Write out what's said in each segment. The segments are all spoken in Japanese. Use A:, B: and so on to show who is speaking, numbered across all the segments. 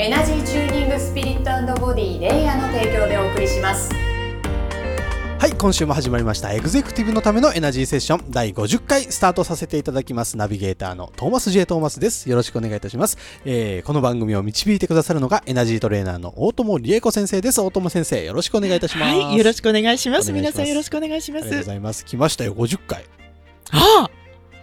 A: エナジーチューニングスピリットボディレイヤーの提供でお送りします。
B: はい今週も始まりましたエグゼクティブのためのエナジーセッション第50回スタートさせていただきますナビゲーターのトーマス J トーマスです。よろしくお願いいたします、えー、この番組を導いてくださるのがエナジートレーナーの大友理恵子先生です。大友先生よろしくお願いいたします。
C: はい、よろしくお願いします。皆さんよろしくお願いしま
B: ありがとうご
C: す。
B: ざいます。来ましたよ50回。
C: ああ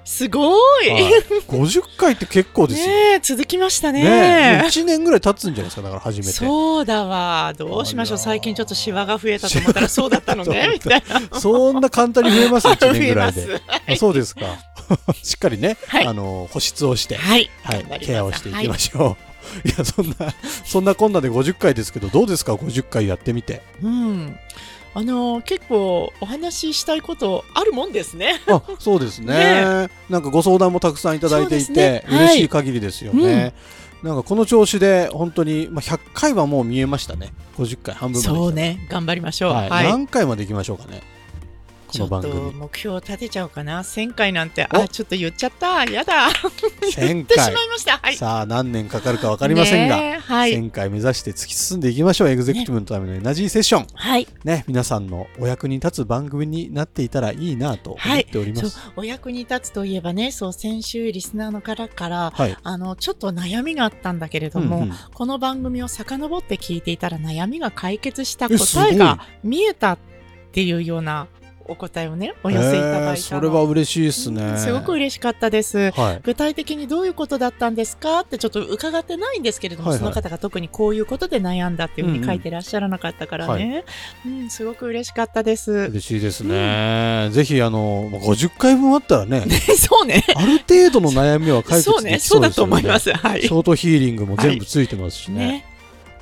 C: すごい、
B: はい、50回って結構ですよ
C: ねえ、続きましたね。
B: ねえ1年ぐらい経つんじゃないですかだから初めて
C: そうだわ。どうしましょう。最近ちょっとシワが増えたと思ったらそうだったのね。みたいな。
B: そんな簡単に増えます1
C: 増
B: 年ぐらいで。あそうですかしっかりね、
C: はい
B: あの保湿をして
C: はい。
B: はいケアをしていきましょう。い、や、そんな、そんなこんなで50回ですけど、どうですか、50回やってみて。
C: うん。あの結構お話ししたいことあるもんですね。
B: あ、そうですね。
C: ね
B: なんかご相談もたくさんいただいていて、
C: ねはい
B: 嬉しい限りですよね。なんかこの調子で、本当に、まあ、100回はもう見えましたね。50回、半分。
C: そうね。頑張りましょう。
B: はい。
C: はい。
B: 何回まで行きましょうかね。こ
C: ちょっと
B: の番組。
C: 目標を立てちゃおうかな。1000回なんて、
B: お
C: あ、ちょっと言っちゃった。やだ。
B: 1000
C: 言ってしま
B: 回。
C: いました。はい。
B: さあ、何年かかるか分かりませんが、
C: はい。
B: 1000回目指して突き進んでいきましょう。エグゼクティブのためのエナジーセッション。
C: はい。
B: ね、皆さんのお役に立つ番組になっていたらいいなと思っております。
C: そうお役に立つといえばねそう先週リスナーの方から
B: はい。
C: あのちょっと悩みがあったんだけれども、
B: うんうん
C: この番組を遡って聞いていたら悩みが解決した答えが見えたっていうようなお答えをねお寄せいただいた
B: それは嬉しいですね。
C: うんすごく嬉しかったです。
B: はい。
C: 具体的にどういうことだったんですかってちょっと伺ってないんですけれども、
B: はいはい
C: その方が特にこういうことで悩んだっていうふうに書いてらっしゃらなかったからね、うんすごく嬉しかったです。
B: 嬉しいですね。ぜひ、あの、まあ50回分あったらね、
C: そうね。
B: ある程度の悩みは解決
C: そうね、
B: でき
C: そだと
B: そううですよね。
C: 思います。はい
B: シ。ョートヒーリングも全部ついてますしね。
C: ね、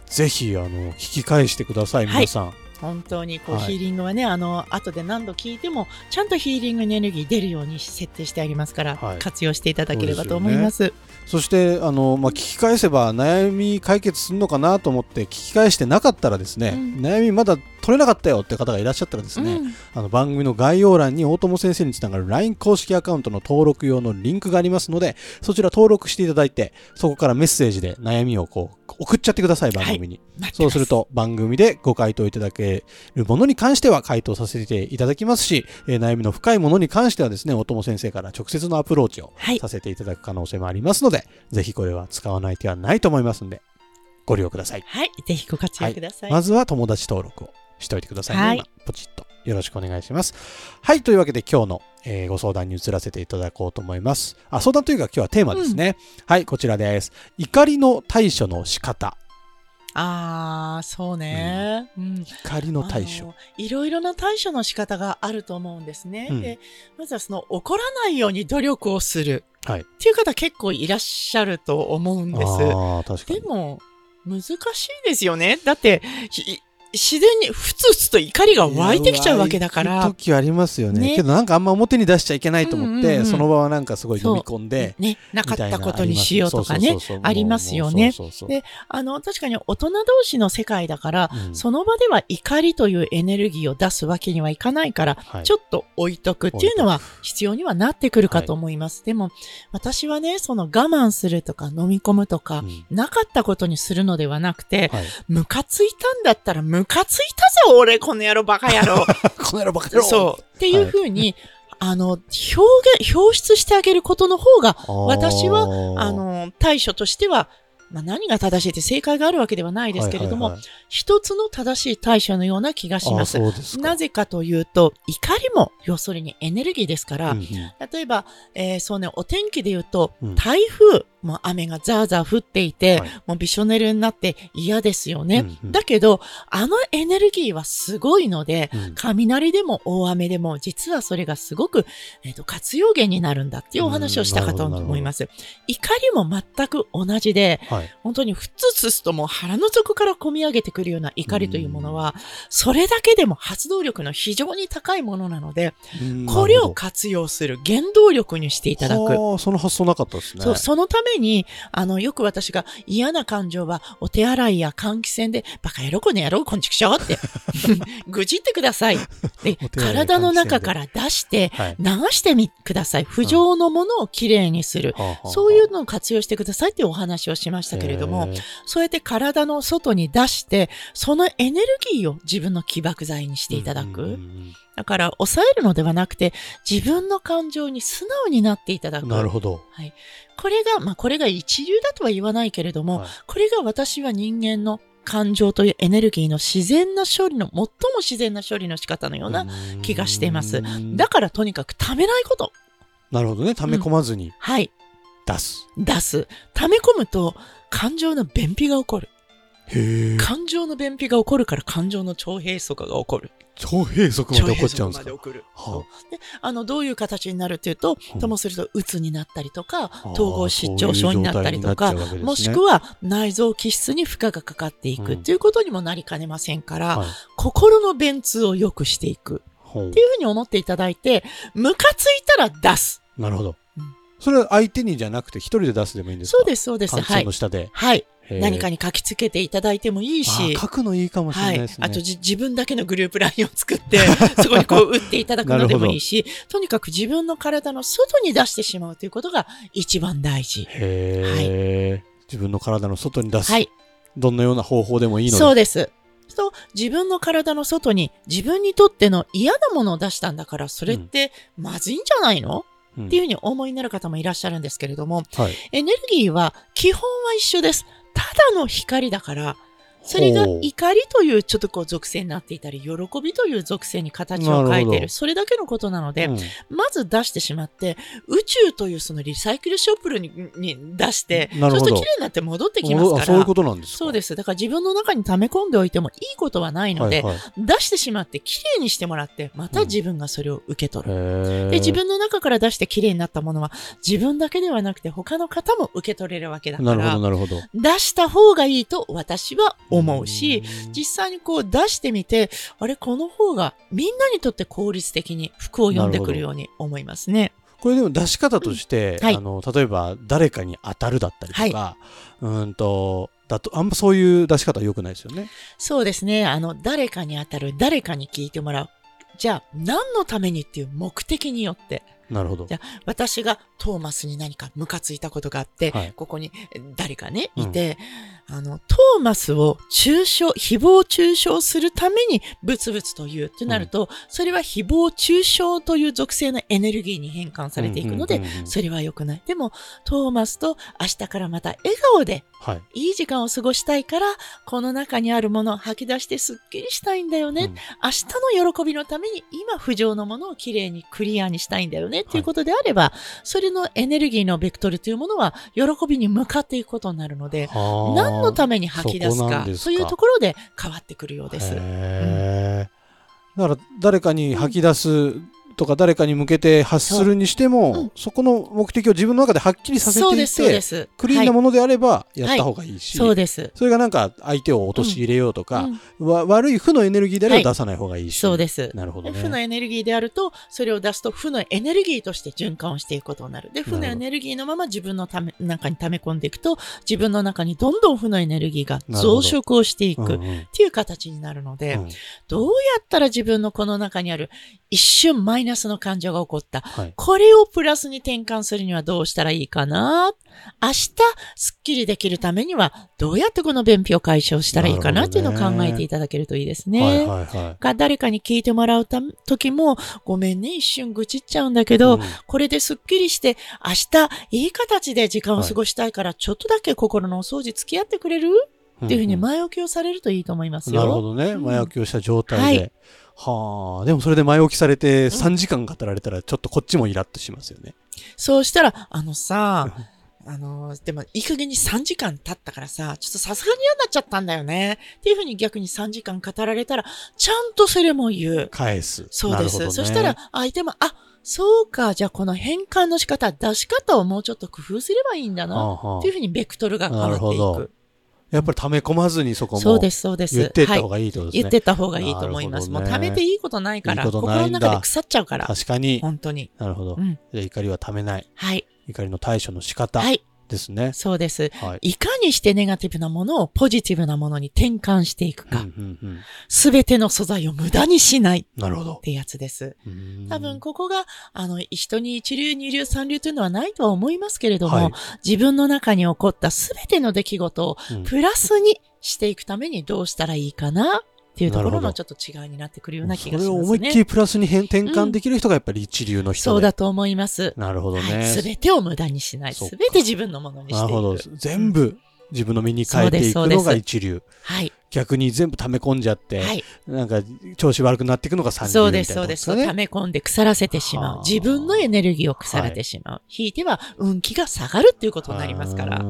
B: ぜひ、あの、聞き返してください、
C: はい
B: 皆さん。
C: 本当にこう、
B: はい。
C: ヒーリングはね、あの後で何度聞いても、ちゃんとヒーリングエネルギー出るように設定してありますから、
B: はい。
C: 活用していただければと思います。
B: そして、あの、まあ、聞き返せば悩み解決するのかなと思って聞き返してなかったらですね、
C: うん。
B: 悩みまだ取れなかったよって方がいらっしゃったらですね、
C: うん。
B: あの番組の概要欄に大友先生につながる LINE 公式アカウントの登録用のリンクがありますので、そちら登録していただいて、そこからメッセージで悩みをこう送っちゃってください、番組に。
C: 待ってます。
B: そうすると番組でご回答いただけるものに関しては回答させていただきますし、えー悩みの深いものに関してはですね、大友先生から直接のアプローチを
C: はい。
B: させていただく可能性もありますので、ぜひこれは使わない手はないと思いますので、ご利用ください。
C: はい、ぜひご活用ください。
B: まずは友達登録をしておいてくださいね。
C: はい
B: 今ポチッと。よろしくお願いします。はい。というわけで今日の、えーご相談に移らせていただこうと思います。あ、相談というか今日はテーマですね。はい、こちらです。怒りの対処の仕方。
C: あー、そうね。うん
B: 怒りの対処。
C: いろいろな対処の仕方があると思うんですね。
B: うん
C: でまずはその怒らないように努力をする
B: はい。
C: っていう方結構いらっしゃると思うんです。
B: ああ、確かに。
C: でも、難しいですよね。だって、ひ自然にふつふつと怒りが湧いてきちゃうわけだから。
B: く時ありますよね。
C: ね。
B: けどなんかあんま表に出しちゃいけないと思って、
C: うんうんうん
B: その場はなんかすごい飲み込んで、
C: ね、なかったことにしようとかね
B: そうそうそうそう
C: ありますよね。
B: そうそうそう
C: であの、確かに大人同士の世界だから、
B: うん。
C: その場では怒りというエネルギーを出すわけにはいかないから、
B: はい。
C: ちょっと置いとくっていうのは必要にはなってくるかと思います。でも、私はね、その我慢するとか飲み込むとか、
B: うん。
C: なかったことにするのではなくて、
B: はい、
C: ムカついたんだったら、ムカついたぞ、俺、この野郎、バカ野郎。
B: この野郎バカ野郎。
C: そう。っていうふうに、あの、表現、表出してあげることの方が、私はあの、対処としては、まあ、何が正しいって正解があるわけではないですけれども、
B: はいはいはい。
C: 一つの正しい対処のような気がしま
B: あ
C: す。
B: すか。
C: なぜかというと、怒りも、要するにエネルギーですから、
B: うんうん。
C: 例えば、えーそうね、お天気で言うと
B: うん、
C: 台風もう雨がザーザー降っていて、
B: はい
C: もうびしょ濡れになって嫌ですよね。
B: うんうん
C: だけど、あのエネルギーはすごいので、
B: うん
C: 雷でも大雨でも、実はそれがすごく、えっと活用源になるんだっていうお話をしたかと思います。怒りも全く同じで、
B: はい。
C: 本当にふつつつともう腹の底から込み上げてくるような怒りというものは、それだけでも発動力の非常に高いものなので、
B: うん
C: これを活用する原動力にしていただく。
B: その発想なかったですね。
C: そう、そのために、あの、よく私が嫌な感情は、お手洗いや換気扇で、バカ野郎この野郎こんちくしょうって、愚痴ってください。で 体の中から出して、
B: はい。
C: 流してみください。不浄のものをきれいにする。そういうのを活用してくださいっていうお話をしましたけれども、そうやって体の外に出して、そのエネルギーを自分の起爆剤にしていただく。
B: うんうん
C: だから、抑えるのではなくて、自分の感情に素直になっていただく。
B: うんなるほど。
C: これが、まあ、これが一流だとは言わないけれども、
B: はい
C: これが私は人間の感情というエネルギーの自然な処理の、最も自然な処理の仕方のような、気がしています
B: うん
C: だからとにかく溜めないこと。
B: なるほどね。溜め込まずに
C: はい。
B: 出す。
C: 出す。溜め込むと、感情の便秘が起こる。感情の便秘が起こるから感情の腸閉塞が起こる。
B: 超閉塞まで起こっちゃうんですか？は
C: そうで、あの、どういう形になるっていうと、
B: うん
C: ともすると、鬱になったりとか
B: あ、
C: 統合失調症になったりとか
B: そういうね
C: もしくは内臓気質に負荷がかかっていく
B: うん
C: っていうことにもなりかねませんから、
B: はい。
C: 心の便通を良くしていくっていうふうに思っていただいて、ムカついたら出す。
B: なるほど
C: うん。
B: それは相手にじゃなくて一人で出すでもいいんですか？
C: そうです、そうです。はい
B: の。下で。
C: はい。何かに書きつけていただいてもいいし
B: あ、書くのいいかもしれ
C: はい
B: ないです。ね。
C: あとじ自分だけのグループラインを作って、そこにこう打っていただくのでもいいし、とにかく自分の体の外に出してしまうということが一番大事。
B: へえ、自分の体の外に出す。
C: はい。
B: どんなような方法でもいいので。
C: そうです。と、自分の体の外に自分にとっての嫌なものを出したんだから、それってまずいんじゃないの、
B: うん
C: っていうふうにお思いになる方もいらっしゃるんですけれども、
B: はい。
C: エネルギーは基本は一緒です。ただの光だから、それが怒りというちょっとこう属性になっていたり、喜びという属性に形を変えている。それだけのことなので、
B: うん
C: まず出してしまって、宇宙というそのリサイクルショップにに出して、そうすると綺麗になって戻ってきますから。
B: あそういうことなんですか。
C: そうです。だから自分の中に溜め込んでおいてもいいことはないので、
B: はいはい
C: 出してしまって綺麗にしてもらって、また自分がそれを受け取る。
B: へー
C: で、自分の中から出して綺麗になったものは、自分だけではなくて他の方も受け取れるわけだか
B: なるほど、
C: ら、
B: なるほど。
C: 出した方がいいと私は思うし、
B: うん
C: 実際にこう出してみて、あれ、この方がみんなにとって効率的に服を読んでくるように思いますね。
B: これでも出し方として、
C: うんはい
B: あの、例えば誰かに当たるだったりとか、うーんと、だと、あんまそういう出し方は良くないですよね。
C: そうですね。あの、誰かに当たる、誰かに聞いてもらう。じゃあ、何のためにっていう目的によって、
B: なるほど
C: じ。ゃ私がトーマスに何かムカついたことがあって、
B: はい
C: ここに誰かね、
B: うん
C: いて、あの、トーマスを中傷、誹謗中傷するためにブツブツと言うってなると、それは誹謗中傷という属性のエネルギーに変換されていくので、
B: うんうんうんうん
C: それは良くない。でも、トーマスと明日からまた笑顔で
B: はい。
C: いい時間を過ごしたいから、この中にあるものを吐き出してすっきりしたいんだよね。
B: うん。
C: 明日の喜びのために今不浄のものをきれいにクリアにしたいんだよね。っていうことであれば、それのエネルギーのベクトルというものは喜びに向かっていくことになるので、何のために吐き出すか
B: んですか。
C: そういうところで変わってくるようです。
B: だから誰かに吐き出すとか誰かに向けて発するにしても、
C: そううん。
B: そこの目的を自分の中ではっきりさせていて
C: す。
B: クリーンな
C: はい
B: ものであればやった方がいいし、
C: そうです。
B: それがなんか相手を陥れようとか、
C: うん。
B: わ悪い負のエネルギーであれば
C: はい
B: 出さない方がいいし、
C: そうです。
B: なるほどね。
C: 負のエネルギーであると、それを出すと負のエネルギーとして循環をしていくことになる。で、負のエネルギーのまま自分のため中に溜め込んでいくと、自分の中にどんどん負のエネルギーが増殖をしていくっ
B: うんうん。
C: ていう形になるので、
B: うん。
C: どうやったら自分のこの中にある一瞬マイナスの感情が起こった。
B: はい。
C: これをプラスに転換するにはどうしたらいいかな。明日、すっきりできるためには、どうやってこの便秘を解消したらいいかなっていうのを考えていただけるといいですね。
B: はいはいはい。
C: が誰かに聞いてもらうた時も、ごめんね、一瞬愚痴っちゃうんだけど、
B: うん。
C: これですっきりして、明日、いい形で時間を過ごしたいから、ちょっとだけ心のお掃除付き合ってくれる、っていうふうに前置きをされるといいと思いますよ。
B: なるほどね。
C: うん
B: 前置きをした状態で。
C: はい
B: はあ、でもそれで前置きされて3時間語られたらちょっとこっちもイラッとしますよね。
C: そうしたら、あのさ、あの、でも、いい加減に3時間経ったからさ、ちょっとさすがに嫌になっちゃったんだよね。っていうふうに逆に3時間語られたら、ちゃんとそれも言う。
B: 返す。
C: そうです。
B: ね
C: そしたら、相手も、あ、そうか、じゃあこの変換の仕方、出し方をもうちょっと工夫すればいいんだな。っていうふうにベクトルが変わってい
B: なるほど
C: く。
B: やっぱり溜め込まずにそこも
C: そうです、そうです。
B: 言っていった方
C: はい
B: がいいってことですね。
C: 言ってった方がいいと思います。
B: ね
C: もう貯めていいことないから、
B: いい
C: 心の中で腐っちゃうから。
B: 確かに。
C: 本当に。
B: なるほど。
C: うん。
B: じゃあ怒りは溜めない。
C: はい。
B: 怒りの対処の仕方
C: はい。
B: ですね。
C: そうです。
B: はい。
C: いかにしてネガティブなものをポジティブなものに転換していく
B: うん
C: か。
B: うんうん
C: すべての素材を無駄にしない
B: なるほど
C: っ。てやつです。多分ここが、あの、人に一流、二流、三流というのはないとは思いますけれども、
B: はい
C: 自分の中に起こったすべての出来事を
B: うん
C: プラスにしていくためにどうしたらいいかなっていうところのちょっと違いになってくるような気がし
B: それを
C: ますね。
B: 思いっきりプラスに変転換できる人がやっぱり一流の人で。
C: そうだと思います。
B: なるほど
C: はい。
B: ね。
C: すべてを無駄にしない。すべて自分のものにしてい
B: なるほど
C: く。。
B: 全部自分の身に変えていくのが一流。
C: はい。
B: 逆に全部溜め込んじゃって、
C: はい。
B: なんか調子悪くなっていくのが三流
C: そうです、
B: みたいな
C: そうです。溜め込んで腐らせてしま
B: はあ
C: う。自分のエネルギーを腐らせてしまう。ひいては運気が下がるっていうことになりますから。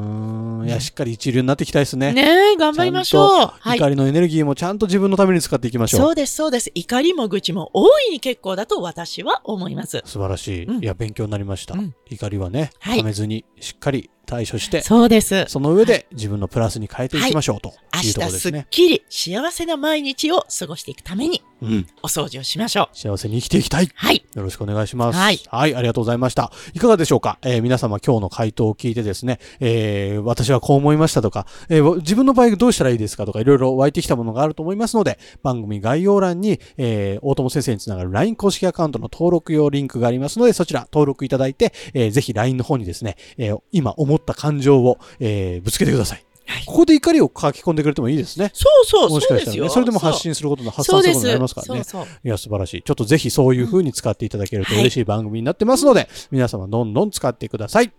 B: いや、しっかり一流になっていきたいですね。
C: ねえ、頑張りましょう。はい。
B: 怒りのエネルギーもちゃんと自分のために使っていきましょう。
C: そうです、そうです。怒りも愚痴も大いに結構だと私は思います。
B: 素晴らしい。
C: うん
B: いや、勉強になりました。
C: うん
B: 怒りはね、
C: は
B: めずにしっかり対処して、
C: そうです。
B: その上で自分のプラスに変えていきましょうと
C: 明
B: いうところ
C: 日すっ
B: ですね。
C: きり幸せな毎日を過ごしていくために
B: うん。
C: お掃除をしましょう。
B: 幸せに生きていきたい。
C: はい。
B: よろしくお願いします。
C: はい
B: ありがとうございました。いかがでしょうか、えー皆様今日の回答を聞いてですね、えー私はこう思いましたとか、えー自分の場合どうしたらいいですかとか、いろいろ湧いてきたものがあると思いますので、番組概要欄に、えー大友先生につながる LINE 公式アカウントの登録用リンクがありますので、そちら登録いただいて、えーぜひ LINE の方にですね、えー今思った感情を、えーぶつけてください。
C: はい
B: ここで怒りを書き込んでくれてもいいですね。
C: そうそう、
B: もしかしたらね、
C: そ
B: れでも発信することの発散することになりますからね。
C: そうそう。
B: いや、素晴らしい。ちょっとぜひそういう風に使っていただけると嬉しい番組になってますので、皆様どんどん使ってください。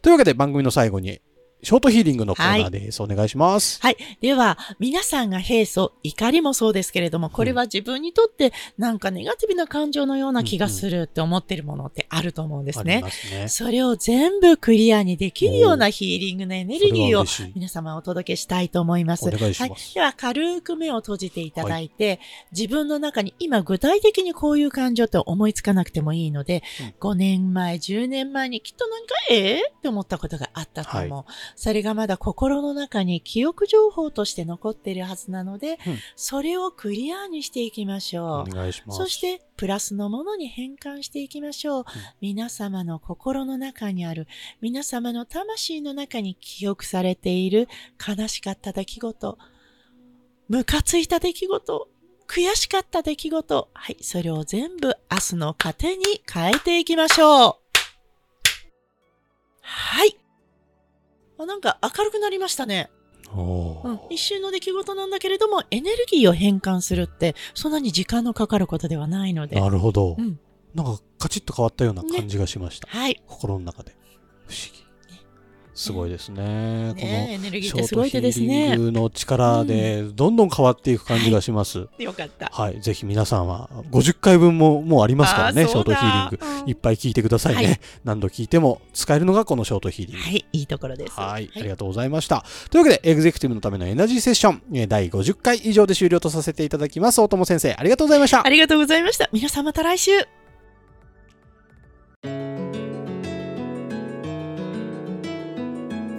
B: というわけで番組の最後に、ショートヒーリングのコーナーです。お願いします。
C: はい。では、皆さんが平素、怒りもそうですけれども、これは自分にとってなんかネガティブな感情のような気がするって思ってるものってあると思うんです
B: あり
C: ね。
B: ますね。
C: それを全部クリアにできるようなヒーリングのエネルギーを皆様お届けしたいと思います。
B: お願いします
C: はい。では、軽く目を閉じていただいて、自分の中に今具体的にこういう感情って思いつかなくてもいいので、5年前、10年前にきっと何かええって思ったことがあったと思う。それがまだ心の中に記憶情報として残っているはずなので、
B: うん
C: それをクリアにしていきましょ
B: お
C: う。
B: 願いします。
C: そして、プラスのものに変換していきましょう。皆様の心の中にある、皆様の魂の中に記憶されている悲しかった出来事、ムカついた出来事、悔しかった出来事、はい、それを全部明日の糧に変えていきましょう。はい。あなんか明るくなりましたね。うん、一瞬の出来事なんだけれども、エネルギーを変換するって、そんなに時間のかかることではないので。
B: なるほど、
C: うん
B: なんかカチッと変わったような感じがしました。
C: はい。
B: 心の中で。不思議。すごいですね。
C: ねエネル
B: この
C: ギーってすごい
B: ショートヒ
C: 手ですね
B: ーリ。ングの力でどんどん変わっていく感じがします。
C: よかった。
B: はい。ぜひ皆さんは50回分ももうありますからね、ショートヒーリング。
C: グ
B: いっぱい聞いてくださいね。
C: はい
B: 何度聞いても使えるのがこのショートヒーリング。
C: はい、いいところです。
B: はい、ありがとうございました。というわけで、エグゼクティブのためのエナジーセッション、えー第50回以上で終了とさせていただきます。大友先生、ありがとうございました
C: あ。りがとうございました。皆さんまた来週。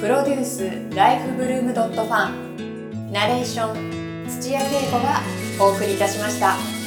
A: プロデュースライフブルームドットファンナレーション土屋恵子がお送りいたしました。